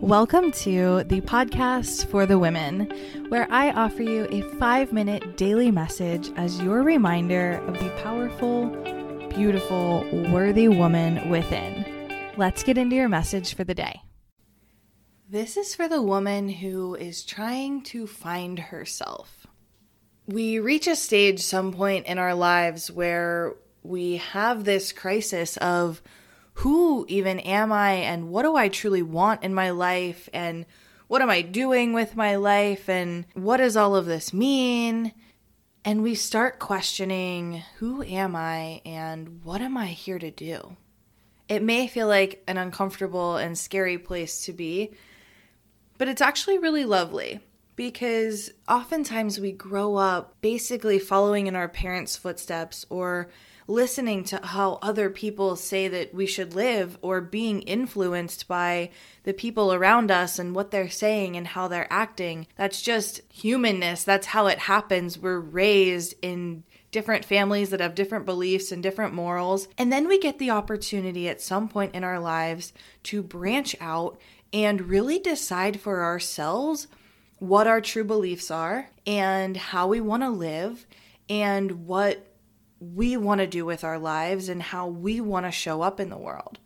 Welcome to the podcast for the women, where I offer you a five minute daily message as your reminder of the powerful, beautiful, worthy woman within. Let's get into your message for the day. This is for the woman who is trying to find herself. We reach a stage some point in our lives where we have this crisis of who even am I and what do I truly want in my life and what am I doing with my life and what does all of this mean? And we start questioning who am I and what am I here to do? It may feel like an uncomfortable and scary place to be, but it's actually really lovely because oftentimes we grow up basically following in our parents' footsteps or listening to how other people say that we should live or being influenced by the people around us and what they're saying and how they're acting. That's just humanness. That's how it happens. We're raised in different families that have different beliefs and different morals. And then we get the opportunity at some point in our lives to branch out and really decide for ourselves what our true beliefs are and how we want to live and what we want to do with our lives and how we want to show up in the world.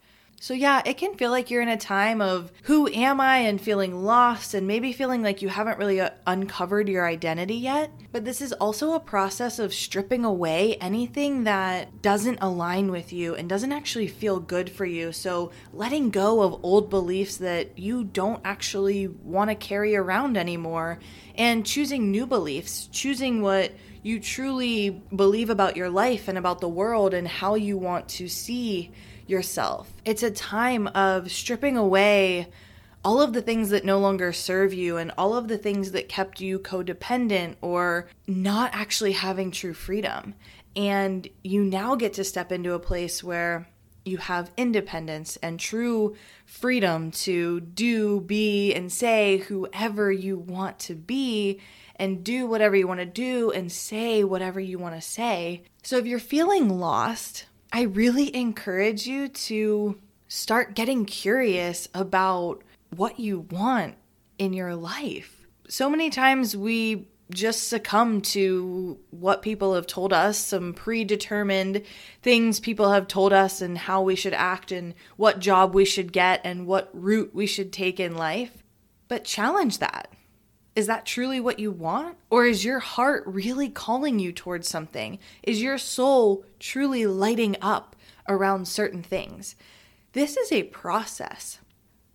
So, yeah, it can feel like you're in a time of who am I and feeling lost and maybe feeling like you haven't really uh, uncovered your identity yet. But this is also a process of stripping away anything that doesn't align with you and doesn't actually feel good for you. So, letting go of old beliefs that you don't actually want to carry around anymore and choosing new beliefs, choosing what you truly believe about your life and about the world and how you want to see yourself. It's a time of stripping away all of the things that no longer serve you and all of the things that kept you codependent or not actually having true freedom. And you now get to step into a place where you have independence and true freedom to do, be, and say whoever you want to be and do whatever you want to do and say whatever you want to say. So if you're feeling lost, I really encourage you to start getting curious about what you want in your life. So many times we just succumb to what people have told us, some predetermined things people have told us, and how we should act, and what job we should get, and what route we should take in life. But challenge that. Is that truly what you want? Or is your heart really calling you towards something? Is your soul truly lighting up around certain things? This is a process.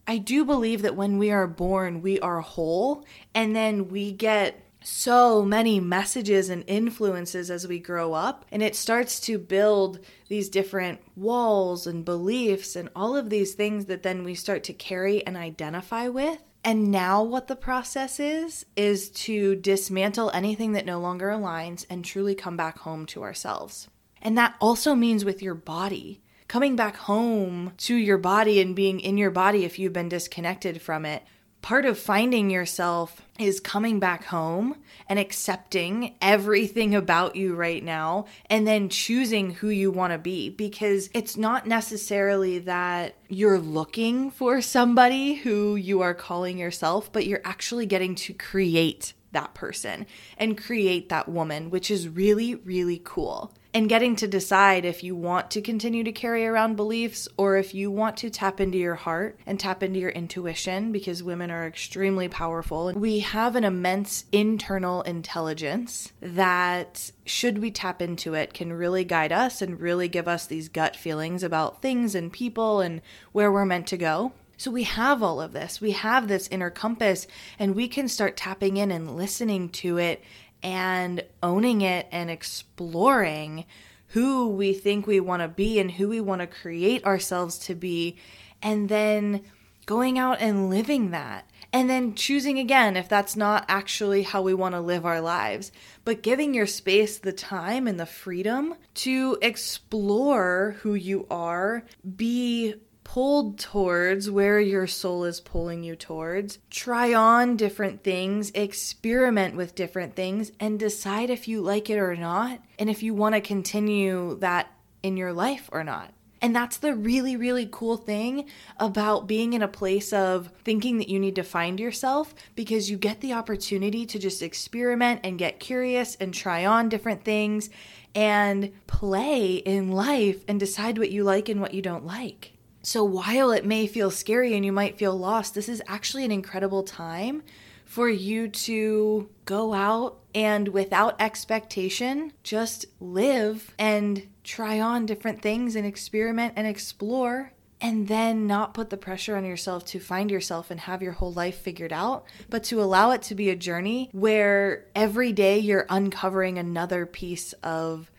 I do believe that when we are born, we are whole, and then we get so many messages and influences as we grow up, and it starts to build these different walls and beliefs and all of these things that then we start to carry and identify with. And now, what the process is, is to dismantle anything that no longer aligns and truly come back home to ourselves. And that also means with your body. Coming back home to your body and being in your body if you've been disconnected from it part of finding yourself is coming back home and accepting everything about you right now and then choosing who you want to be because it's not necessarily that you're looking for somebody who you are calling yourself, but you're actually getting to create that person and create that woman, which is really, really cool and getting to decide if you want to continue to carry around beliefs or if you want to tap into your heart and tap into your intuition because women are extremely powerful. We have an immense internal intelligence that, should we tap into it, can really guide us and really give us these gut feelings about things and people and where we're meant to go. So we have all of this. We have this inner compass, and we can start tapping in and listening to it and owning it and exploring who we think we want to be and who we want to create ourselves to be, and then going out and living that. And then choosing again if that's not actually how we want to live our lives, but giving your space the time and the freedom to explore who you are, be pulled towards where your soul is pulling you towards. Try on different things, experiment with different things, and decide if you like it or not, and if you want to continue that in your life or not. And that's the really, really cool thing about being in a place of thinking that you need to find yourself because you get the opportunity to just experiment and get curious and try on different things and play in life and decide what you like and what you don't like. So while it may feel scary and you might feel lost, this is actually an incredible time for you to go out and without expectation, just live and try on different things and experiment and explore. And then not put the pressure on yourself to find yourself and have your whole life figured out, but to allow it to be a journey where every day you're uncovering another piece of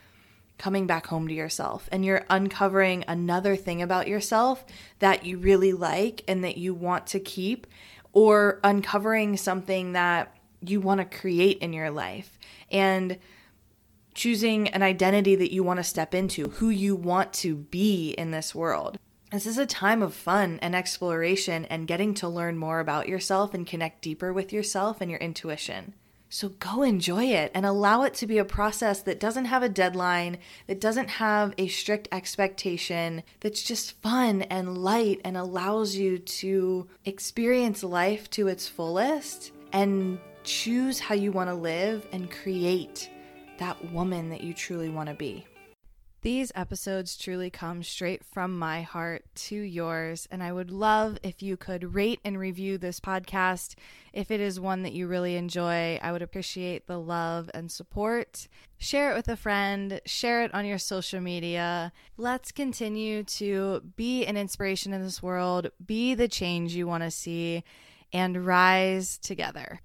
coming back home to yourself and you're uncovering another thing about yourself that you really like and that you want to keep or uncovering something that you want to create in your life and choosing an identity that you want to step into, who you want to be in this world. This is a time of fun and exploration and getting to learn more about yourself and connect deeper with yourself and your intuition. So go enjoy it and allow it to be a process that doesn't have a deadline, that doesn't have a strict expectation, that's just fun and light and allows you to experience life to its fullest and choose how you want to live and create that woman that you truly want to be. These episodes truly come straight from my heart to yours, and I would love if you could rate and review this podcast. If it is one that you really enjoy, I would appreciate the love and support. Share it with a friend, share it on your social media. Let's continue to be an inspiration in this world, be the change you want to see, and rise together.